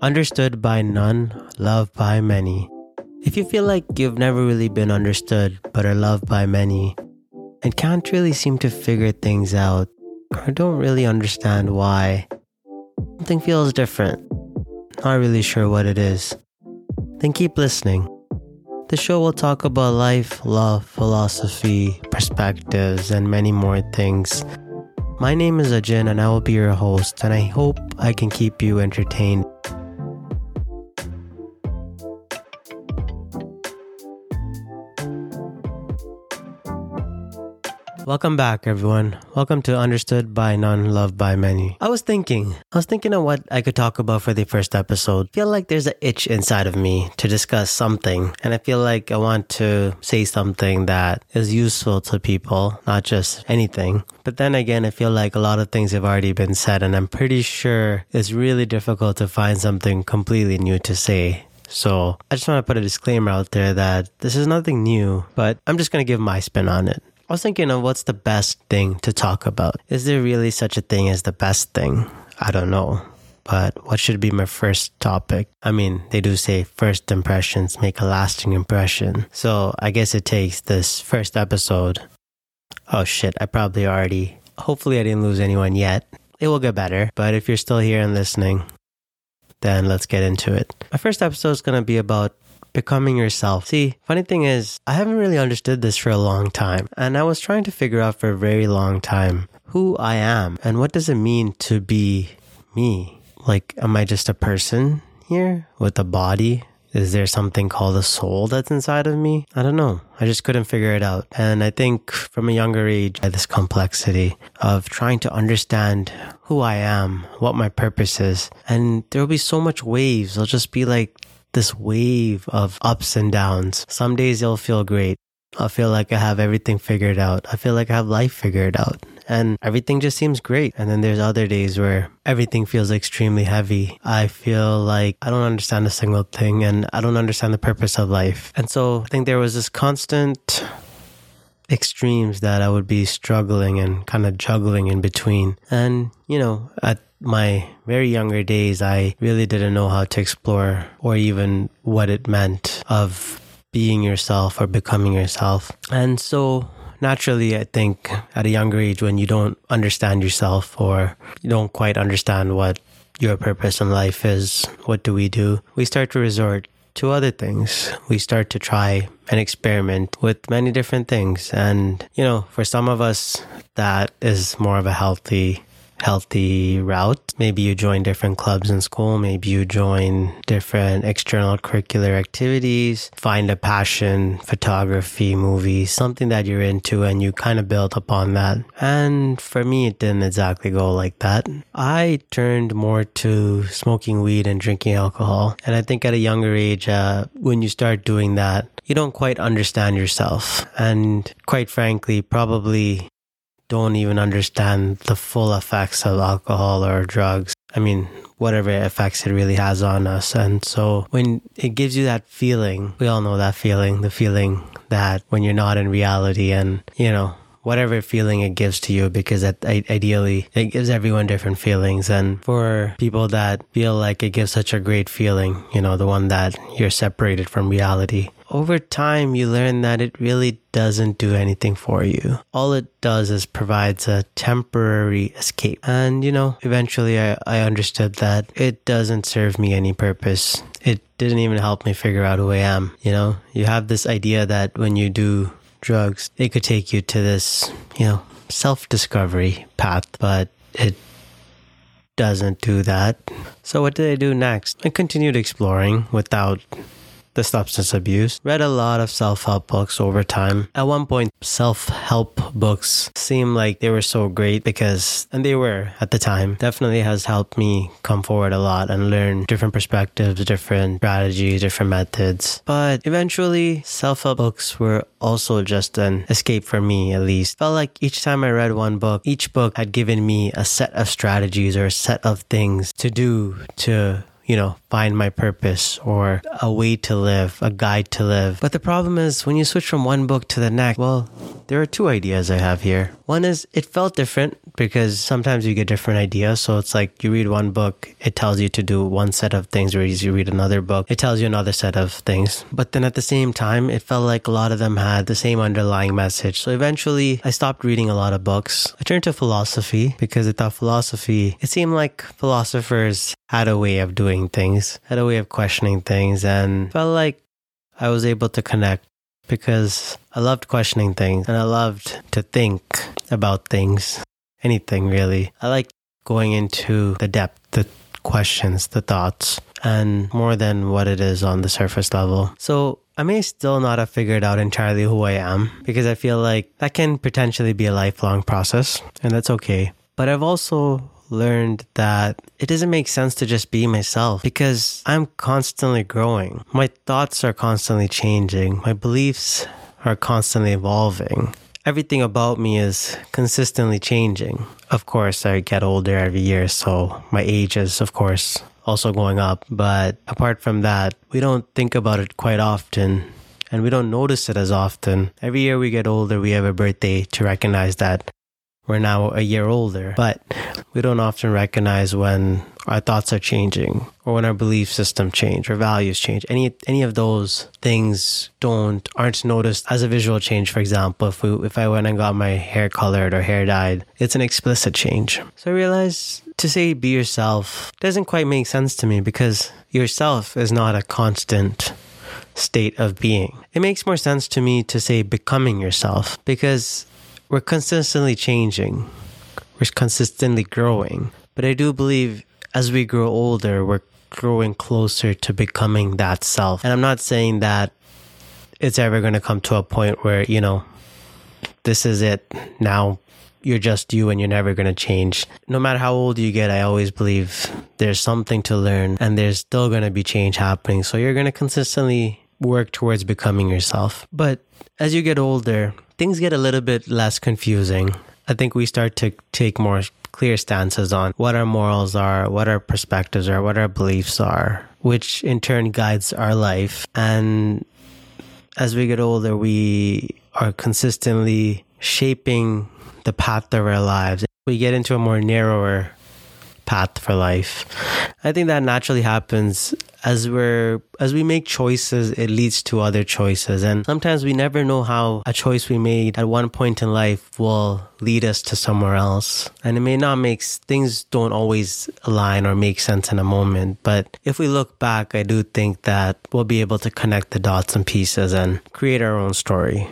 Understood by none, loved by many. If you feel like you've never really been understood but are loved by many and can't really seem to figure things out or don't really understand why, something feels different, not really sure what it is, then keep listening. The show will talk about life, love, philosophy, perspectives, and many more things. My name is Ajin and I will be your host, and I hope I can keep you entertained. Welcome back, everyone. Welcome to Understood by None, Loved by Many. I was thinking, I was thinking of what I could talk about for the first episode. I feel like there's an itch inside of me to discuss something, and I feel like I want to say something that is useful to people, not just anything. But then again, I feel like a lot of things have already been said, and I'm pretty sure it's really difficult to find something completely new to say. So I just want to put a disclaimer out there that this is nothing new, but I'm just going to give my spin on it. I was thinking of what's the best thing to talk about. Is there really such a thing as the best thing? I don't know. But what should be my first topic? I mean, they do say first impressions make a lasting impression. So I guess it takes this first episode. Oh shit, I probably already. Hopefully, I didn't lose anyone yet. It will get better. But if you're still here and listening, then let's get into it. My first episode is going to be about becoming yourself. See, funny thing is, I haven't really understood this for a long time, and I was trying to figure out for a very long time who I am and what does it mean to be me? Like, am I just a person here with a body? Is there something called a soul that's inside of me? I don't know. I just couldn't figure it out. And I think from a younger age, I had this complexity of trying to understand who I am, what my purpose is. And there will be so much waves. It'll just be like this wave of ups and downs. Some days you'll feel great. I feel like I have everything figured out. I feel like I have life figured out and everything just seems great. And then there's other days where everything feels extremely heavy. I feel like I don't understand a single thing and I don't understand the purpose of life. And so I think there was this constant extremes that I would be struggling and kind of juggling in between. And, you know, at my very younger days, I really didn't know how to explore or even what it meant of being yourself or becoming yourself. And so naturally, I think at a younger age, when you don't understand yourself or you don't quite understand what your purpose in life is, what do we do? We start to resort to other things. We start to try and experiment with many different things. And, you know, for some of us, that is more of a healthy healthy route. Maybe you join different clubs in school. Maybe you join different external curricular activities, find a passion, photography, movies, something that you're into and you kind of build upon that. And for me, it didn't exactly go like that. I turned more to smoking weed and drinking alcohol. And I think at a younger age, uh, when you start doing that, you don't quite understand yourself. And quite frankly, probably don't even understand the full effects of alcohol or drugs. I mean, whatever effects it really has on us. And so when it gives you that feeling, we all know that feeling, the feeling that when you're not in reality and, you know, whatever feeling it gives to you because it, ideally it gives everyone different feelings and for people that feel like it gives such a great feeling you know the one that you're separated from reality over time, you learn that it really doesn't do anything for you. All it does is provides a temporary escape. And, you know, eventually I, I understood that it doesn't serve me any purpose. It didn't even help me figure out who I am. You know, you have this idea that when you do drugs, it could take you to this, you know, self discovery path, but it doesn't do that. So, what did I do next? I continued exploring without the substance abuse. Read a lot of self help books over time. At one point, self help books seemed like they were so great because, and they were at the time, definitely has helped me come forward a lot and learn different perspectives, different strategies, different methods. But eventually, self help books were also just an escape for me, at least. Felt like each time I read one book, each book had given me a set of strategies or a set of things to do to you know, find my purpose or a way to live, a guide to live. But the problem is when you switch from one book to the next, well, there are two ideas I have here. One is it felt different because sometimes you get different ideas. So it's like you read one book, it tells you to do one set of things, whereas you read another book, it tells you another set of things. But then at the same time, it felt like a lot of them had the same underlying message. So eventually, I stopped reading a lot of books. I turned to philosophy because I thought philosophy, it seemed like philosophers had a way of things, had a way of questioning things, and felt like I was able to connect because I loved questioning things and I loved to think about things, anything really. I like going into the depth, the questions, the thoughts, and more than what it is on the surface level. So I may still not have figured out entirely who I am because I feel like that can potentially be a lifelong process, and that's okay. But I've also learned that it doesn't make sense to just be myself because I'm constantly growing. My thoughts are constantly changing. My beliefs are constantly evolving. Everything about me is consistently changing. Of course, I get older every year, so my age is, of course, also going up. But apart from that, we don't think about it quite often and we don't notice it as often. Every year we get older, we have a birthday to recognize that we're now a year older, but we don't often recognize when our thoughts are changing or when our belief system change or values change. Any any of those things don't aren't noticed as a visual change. For example, if we if I went and got my hair colored or hair dyed, it's an explicit change. So I realized to say be yourself doesn't quite make sense to me because yourself is not a constant state of being. It makes more sense to me to say becoming yourself because we're consistently changing, we're consistently growing. But I do believe as we grow older, we're growing closer to becoming that self. And I'm not saying that it's ever going to come to a point where, you know, this is it. Now you're just you and you're never going to change. No matter how old you get, I always believe there's something to learn and there's still going to be change happening. So you're going to consistently work towards becoming yourself. But as you get older, things get a little bit less confusing. I think we start to take more clear stances on what our morals are, what our perspectives are, what our beliefs are, which in turn guides our life. And as we get older, we are consistently shaping the path of our lives. We get into a more narrower path for life. I think that naturally happens as we're as we make choices it leads to other choices. And sometimes we never know how a choice we made at one point in life will lead us to somewhere else. And it may not make things don't always align or make sense in a moment. But if we look back i do think that we'll be able to connect the dots and pieces and create our own story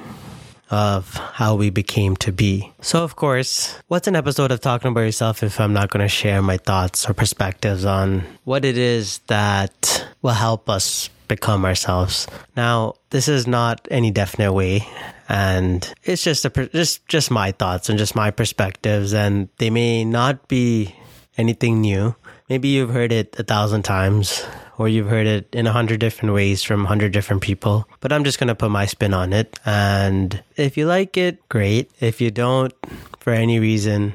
of how we became to be. So, of course, what's an episode of Talking About Yourself if I'm not going to share my thoughts or perspectives on what it is that will help us become ourselves? Now, this is not any definite way. And it's just a, just, just my thoughts and just my perspectives. And they may not be anything new. Maybe you've heard it a thousand times or you've heard it in a hundred different ways from a hundred different people, but I'm just going to put my spin on it. And if you like it, great. If you don't, for any reason,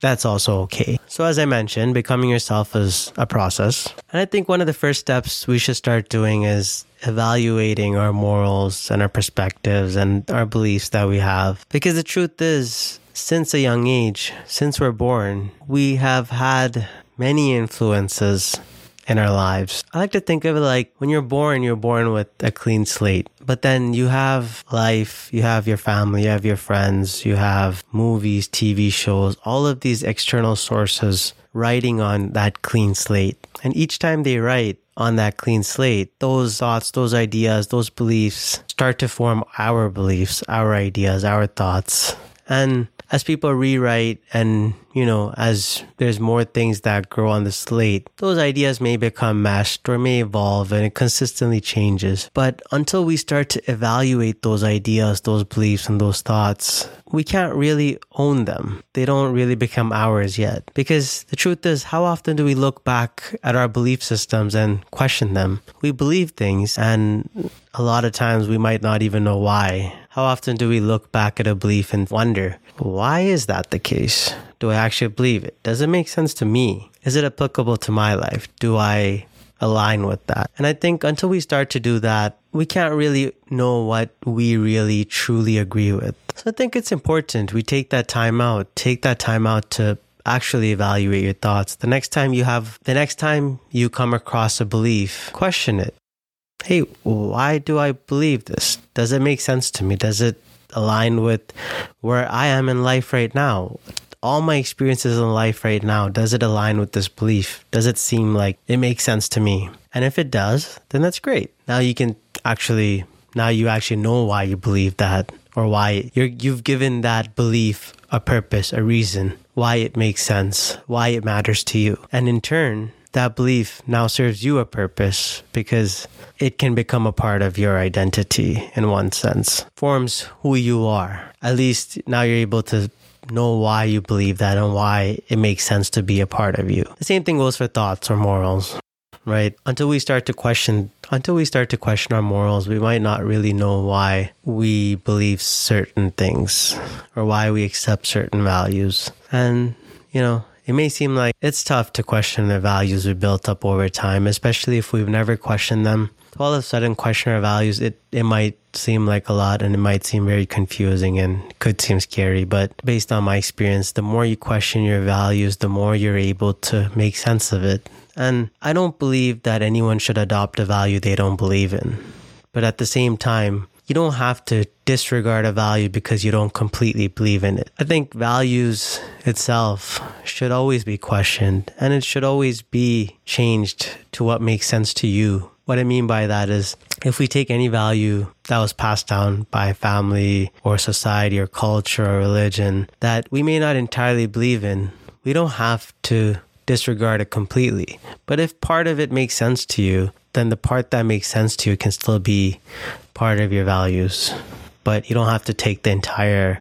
that's also okay. So, as I mentioned, becoming yourself is a process. And I think one of the first steps we should start doing is evaluating our morals and our perspectives and our beliefs that we have. Because the truth is, since a young age, since we're born, we have had many influences in our lives. I like to think of it like when you're born, you're born with a clean slate, but then you have life, you have your family, you have your friends, you have movies, TV shows, all of these external sources writing on that clean slate. And each time they write, on that clean slate, those thoughts, those ideas, those beliefs start to form our beliefs, our ideas, our thoughts. And as people rewrite and, you know, as there's more things that grow on the slate, those ideas may become meshed or may evolve and it consistently changes. But until we start to evaluate those ideas, those beliefs, and those thoughts, we can't really own them. They don't really become ours yet. Because the truth is, how often do we look back at our belief systems and question them? We believe things, and a lot of times we might not even know why. How often do we look back at a belief and wonder, why is that the case? Do I actually believe it? Does it make sense to me? Is it applicable to my life? Do I align with that. And I think until we start to do that, we can't really know what we really truly agree with. So I think it's important we take that time out, take that time out to actually evaluate your thoughts. The next time you have, the next time you come across a belief, question it. Hey, why do I believe this? Does it make sense to me? Does it align with where I am in life right now? All my experiences in life right now, does it align with this belief? Does it seem like it makes sense to me? And if it does, then that's great. Now you can actually, now you actually know why you believe that or why you're, you've given that belief a purpose, a reason, why it makes sense, why it matters to you. And in turn, that belief now serves you a purpose because it can become a part of your identity in one sense, forms who you are. At least now you're able to know why you believe that and why it makes sense to be a part of you. The same thing goes for thoughts or morals right? Until we start to question, until we start to question our morals, we might not really know why we believe certain things or why we accept certain values. And, you know, it may seem like it's tough to question the values we built up over time, especially if we've never questioned them. All of a sudden question our values, it, it might seem like a lot and it might seem very confusing and could seem scary. But based on my experience, the more you question your values, the more you're able to make sense of it. And I don't believe that anyone should adopt a value they don't believe in. But at the same time, you don't have to disregard a value because you don't completely believe in it. I think values itself should always be questioned and it should always be changed to what makes sense to you. What I mean by that is if we take any value that was passed down by family or society or culture or religion that we may not entirely believe in, we don't have to disregard it completely. But if part of it makes sense to you, then the part that makes sense to you can still be part of your values. But you don't have to take the entire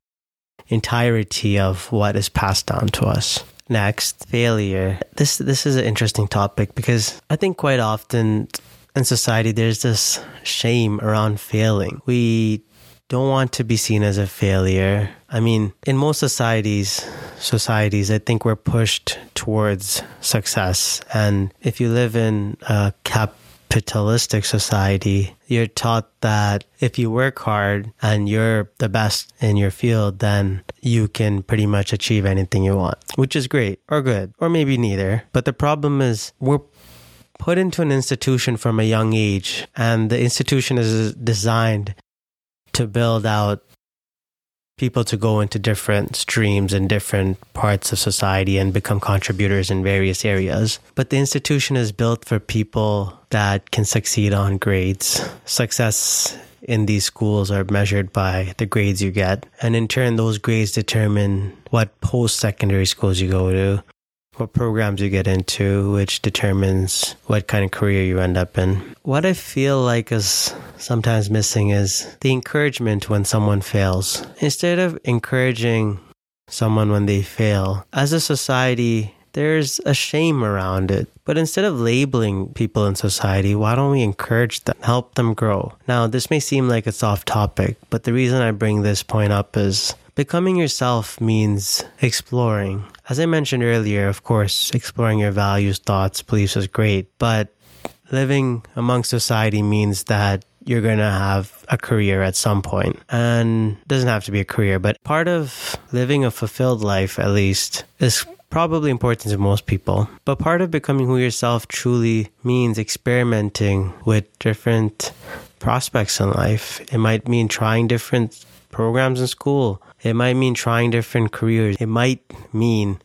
entirety of what is passed down to us. Next, failure. This this is an interesting topic because I think quite often in society there's this shame around failing. We don't want to be seen as a failure. I mean, in most societies, societies, I think we're pushed towards success. And if you live in a capitalistic society, you're taught that if you work hard and you're the best in your field, then you can pretty much achieve anything you want, which is great or good, or maybe neither. But the problem is we're put into an institution from a young age, and the institution is designed to build out people to go into different streams and different parts of society and become contributors in various areas. But the institution is built for people that can succeed on grades. Success in these schools are measured by the grades you get. And in turn, those grades determine what post secondary schools you go to what programs you get into, which determines what kind of career you end up in. What I feel like is sometimes missing is the encouragement when someone fails. Instead of encouraging someone when they fail, as a society, there's a shame around it. But instead of labeling people in society, why don't we encourage them, help them grow? Now, this may seem like it's off topic, but the reason I bring this point up is becoming yourself means exploring. As I mentioned earlier, of course, exploring your values, thoughts, beliefs is great, but living among society means that you're going to have a career at some point. And doesn't have to be a career but part of living a fulfilled life at least is probably important to most people. But part of becoming who yourself truly means experimenting with different prospects in life. It might mean trying different programs in school it might mean trying different careers. It might mean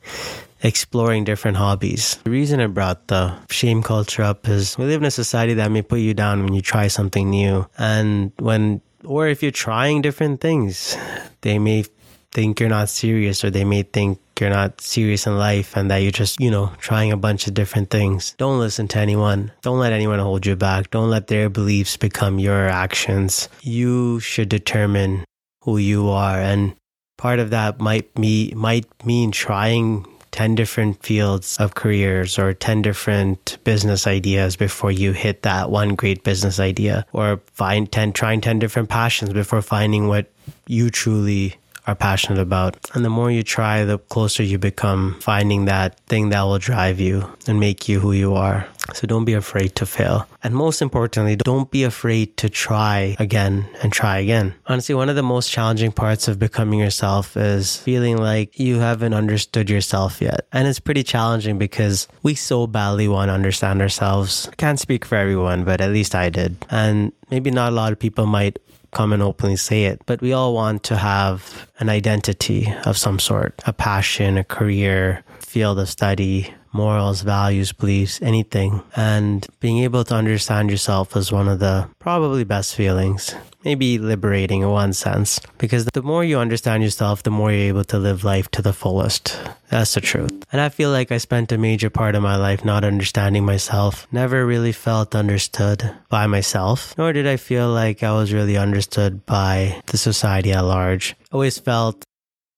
exploring different hobbies. The reason I brought the shame culture up is we live in a society that may put you down when you try something new. And when, or if you're trying different things, they may think you're not serious or they may think you're not serious in life and that you're just, you know, trying a bunch of different things. Don't listen to anyone. Don't let anyone hold you back. Don't let their beliefs become your actions. You should determine who you are and part of that might be might mean trying 10 different fields of careers or 10 different business ideas before you hit that one great business idea or find 10 trying 10 different passions before finding what you truly are passionate about. And the more you try, the closer you become finding that thing that will drive you and make you who you are. So don't be afraid to fail. And most importantly, don't be afraid to try again and try again. Honestly, one of the most challenging parts of becoming yourself is feeling like you haven't understood yourself yet. And it's pretty challenging because we so badly want to understand ourselves. I can't speak for everyone, but at least I did. And maybe not a lot of people might come and openly say it, but we all want to have an identity of some sort, a passion, a career, field of study, morals, values, beliefs, anything. And being able to understand yourself is one of the probably best feelings. Maybe liberating in one sense, because the more you understand yourself, the more you're able to live life to the fullest. That's the truth. And I feel like I spent a major part of my life not understanding myself, never really felt understood by myself, nor did I feel like I was really understood by the society at large. Always felt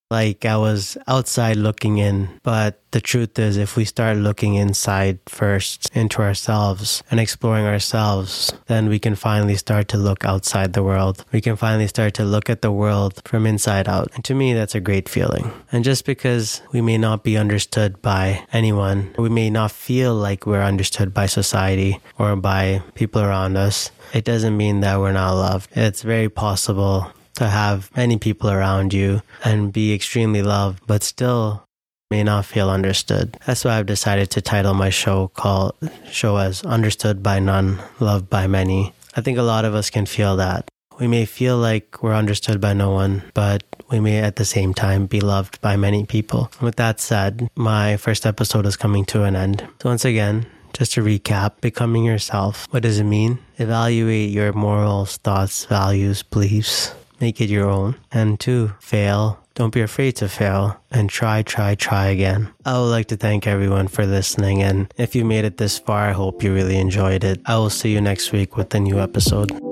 like I was outside looking in. But the truth is, if we start looking inside first into ourselves and exploring ourselves, then we can finally start to look outside the world. We can finally start to look at the world from inside out. And to me, that's a great feeling. And just because we may not be understood by anyone, we may not feel like we're understood by society or by people around us, it doesn't mean that we're not loved. It's very possible to have many people around you and be extremely loved, but still may not feel understood. That's why I've decided to title my show called show as Understood by None, Loved by Many. I think a lot of us can feel that. We may feel like we're understood by no one, but we may at the same time be loved by many people. With that said, my first episode is coming to an end. So once again, just to recap, becoming yourself. What does it mean? Evaluate your morals, thoughts, values, beliefs make it your own. And two, fail. Don't be afraid to fail and try, try, try again. I would like to thank everyone for listening. And if you made it this far, I hope you really enjoyed it. I will see you next week with a new episode.